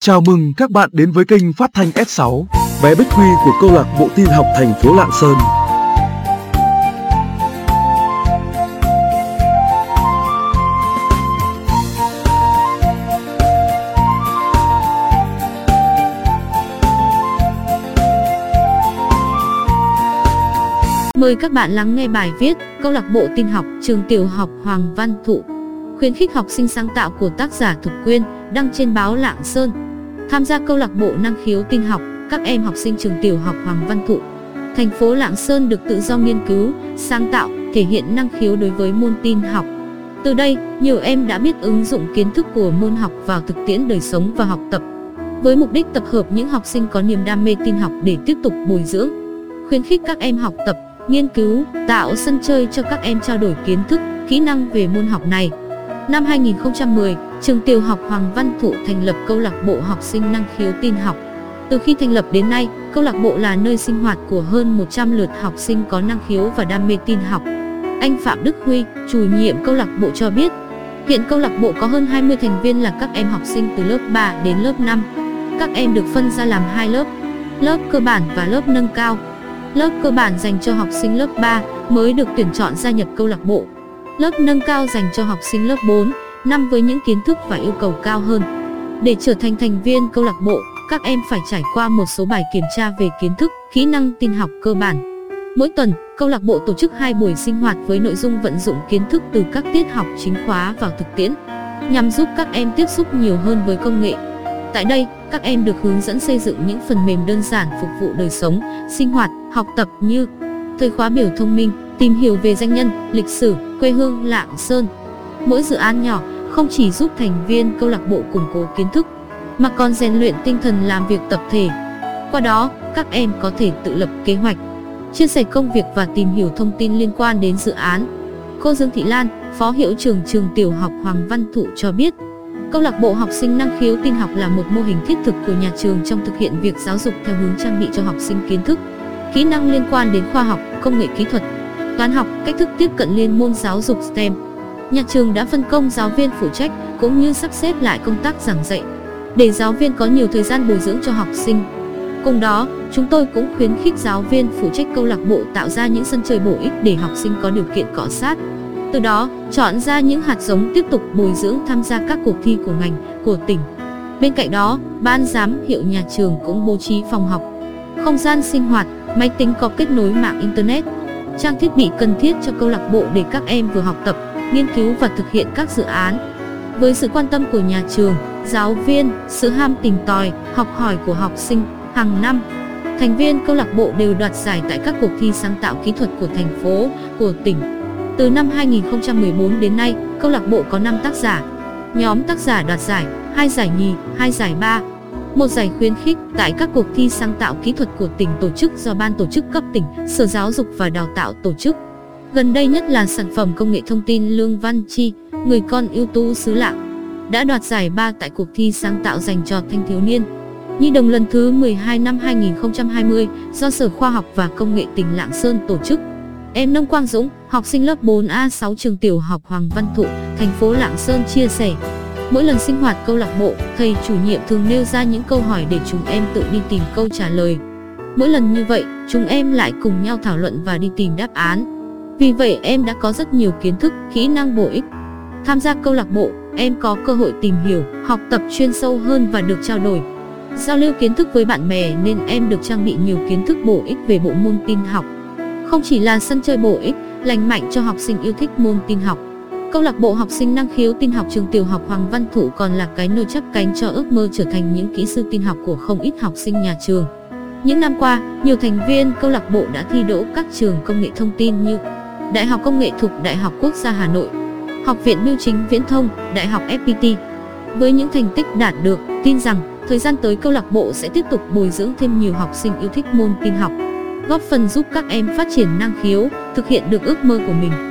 Chào mừng các bạn đến với kênh phát thanh S6, bé Bích Huy của câu lạc bộ tin học thành phố Lạng Sơn. Mời các bạn lắng nghe bài viết Câu lạc bộ tin học trường tiểu học Hoàng Văn Thụ Khuyến khích học sinh sáng tạo của tác giả Thục Quyên đăng trên báo Lạng Sơn Tham gia câu lạc bộ năng khiếu tin học, các em học sinh trường tiểu học Hoàng Văn Thụ Thành phố Lạng Sơn được tự do nghiên cứu, sáng tạo, thể hiện năng khiếu đối với môn tin học Từ đây, nhiều em đã biết ứng dụng kiến thức của môn học vào thực tiễn đời sống và học tập với mục đích tập hợp những học sinh có niềm đam mê tin học để tiếp tục bồi dưỡng, khuyến khích các em học tập, nghiên cứu, tạo sân chơi cho các em trao đổi kiến thức, kỹ năng về môn học này. Năm 2010, trường tiểu học Hoàng Văn Thụ thành lập câu lạc bộ học sinh năng khiếu tin học. Từ khi thành lập đến nay, câu lạc bộ là nơi sinh hoạt của hơn 100 lượt học sinh có năng khiếu và đam mê tin học. Anh Phạm Đức Huy, chủ nhiệm câu lạc bộ cho biết, hiện câu lạc bộ có hơn 20 thành viên là các em học sinh từ lớp 3 đến lớp 5. Các em được phân ra làm hai lớp, lớp cơ bản và lớp nâng cao. Lớp cơ bản dành cho học sinh lớp 3 mới được tuyển chọn gia nhập câu lạc bộ. Lớp nâng cao dành cho học sinh lớp 4, năm với những kiến thức và yêu cầu cao hơn. Để trở thành thành viên câu lạc bộ, các em phải trải qua một số bài kiểm tra về kiến thức, kỹ năng tin học cơ bản. Mỗi tuần, câu lạc bộ tổ chức hai buổi sinh hoạt với nội dung vận dụng kiến thức từ các tiết học chính khóa vào thực tiễn, nhằm giúp các em tiếp xúc nhiều hơn với công nghệ. Tại đây, các em được hướng dẫn xây dựng những phần mềm đơn giản phục vụ đời sống, sinh hoạt, học tập như thời khóa biểu thông minh, tìm hiểu về danh nhân, lịch sử, quê hương Lạng Sơn. Mỗi dự án nhỏ không chỉ giúp thành viên câu lạc bộ củng cố kiến thức, mà còn rèn luyện tinh thần làm việc tập thể. Qua đó, các em có thể tự lập kế hoạch, chia sẻ công việc và tìm hiểu thông tin liên quan đến dự án. Cô Dương Thị Lan, Phó Hiệu trưởng trường tiểu học Hoàng Văn Thụ cho biết, Câu lạc bộ học sinh năng khiếu tin học là một mô hình thiết thực của nhà trường trong thực hiện việc giáo dục theo hướng trang bị cho học sinh kiến thức, kỹ năng liên quan đến khoa học, công nghệ kỹ thuật, toán học, cách thức tiếp cận liên môn giáo dục STEM. Nhà trường đã phân công giáo viên phụ trách cũng như sắp xếp lại công tác giảng dạy để giáo viên có nhiều thời gian bồi dưỡng cho học sinh. Cùng đó, chúng tôi cũng khuyến khích giáo viên phụ trách câu lạc bộ tạo ra những sân chơi bổ ích để học sinh có điều kiện cọ sát, từ đó, chọn ra những hạt giống tiếp tục bồi dưỡng tham gia các cuộc thi của ngành, của tỉnh. Bên cạnh đó, ban giám hiệu nhà trường cũng bố trí phòng học, không gian sinh hoạt, máy tính có kết nối mạng internet, trang thiết bị cần thiết cho câu lạc bộ để các em vừa học tập, nghiên cứu và thực hiện các dự án. Với sự quan tâm của nhà trường, giáo viên, sự ham tìm tòi, học hỏi của học sinh, hàng năm, thành viên câu lạc bộ đều đoạt giải tại các cuộc thi sáng tạo kỹ thuật của thành phố, của tỉnh. Từ năm 2014 đến nay, câu lạc bộ có 5 tác giả. Nhóm tác giả đoạt giải, 2 giải nhì, 2 giải ba, một giải khuyến khích tại các cuộc thi sáng tạo kỹ thuật của tỉnh tổ chức do ban tổ chức cấp tỉnh, Sở Giáo dục và Đào tạo tổ chức. Gần đây nhất là sản phẩm công nghệ thông tin Lương Văn Chi, người con ưu tú xứ Lạng, đã đoạt giải ba tại cuộc thi sáng tạo dành cho thanh thiếu niên. Nhi đồng lần thứ 12 năm 2020 do Sở Khoa học và Công nghệ tỉnh Lạng Sơn tổ chức. Em Nông Quang Dũng, học sinh lớp 4A6 trường tiểu học Hoàng Văn Thụ, thành phố Lạng Sơn chia sẻ. Mỗi lần sinh hoạt câu lạc bộ, thầy chủ nhiệm thường nêu ra những câu hỏi để chúng em tự đi tìm câu trả lời. Mỗi lần như vậy, chúng em lại cùng nhau thảo luận và đi tìm đáp án. Vì vậy em đã có rất nhiều kiến thức, kỹ năng bổ ích. Tham gia câu lạc bộ, em có cơ hội tìm hiểu, học tập chuyên sâu hơn và được trao đổi. Giao lưu kiến thức với bạn bè nên em được trang bị nhiều kiến thức bổ ích về bộ môn tin học. Không chỉ là sân chơi bổ ích, lành mạnh cho học sinh yêu thích môn tin học. Câu lạc bộ học sinh năng khiếu tin học trường tiểu học Hoàng Văn Thụ còn là cái nôi chắp cánh cho ước mơ trở thành những kỹ sư tin học của không ít học sinh nhà trường. Những năm qua, nhiều thành viên câu lạc bộ đã thi đỗ các trường công nghệ thông tin như Đại học Công nghệ thuộc Đại học Quốc gia Hà Nội, Học viện Bưu chính Viễn thông, Đại học FPT. Với những thành tích đạt được, tin rằng thời gian tới câu lạc bộ sẽ tiếp tục bồi dưỡng thêm nhiều học sinh yêu thích môn tin học góp phần giúp các em phát triển năng khiếu, thực hiện được ước mơ của mình.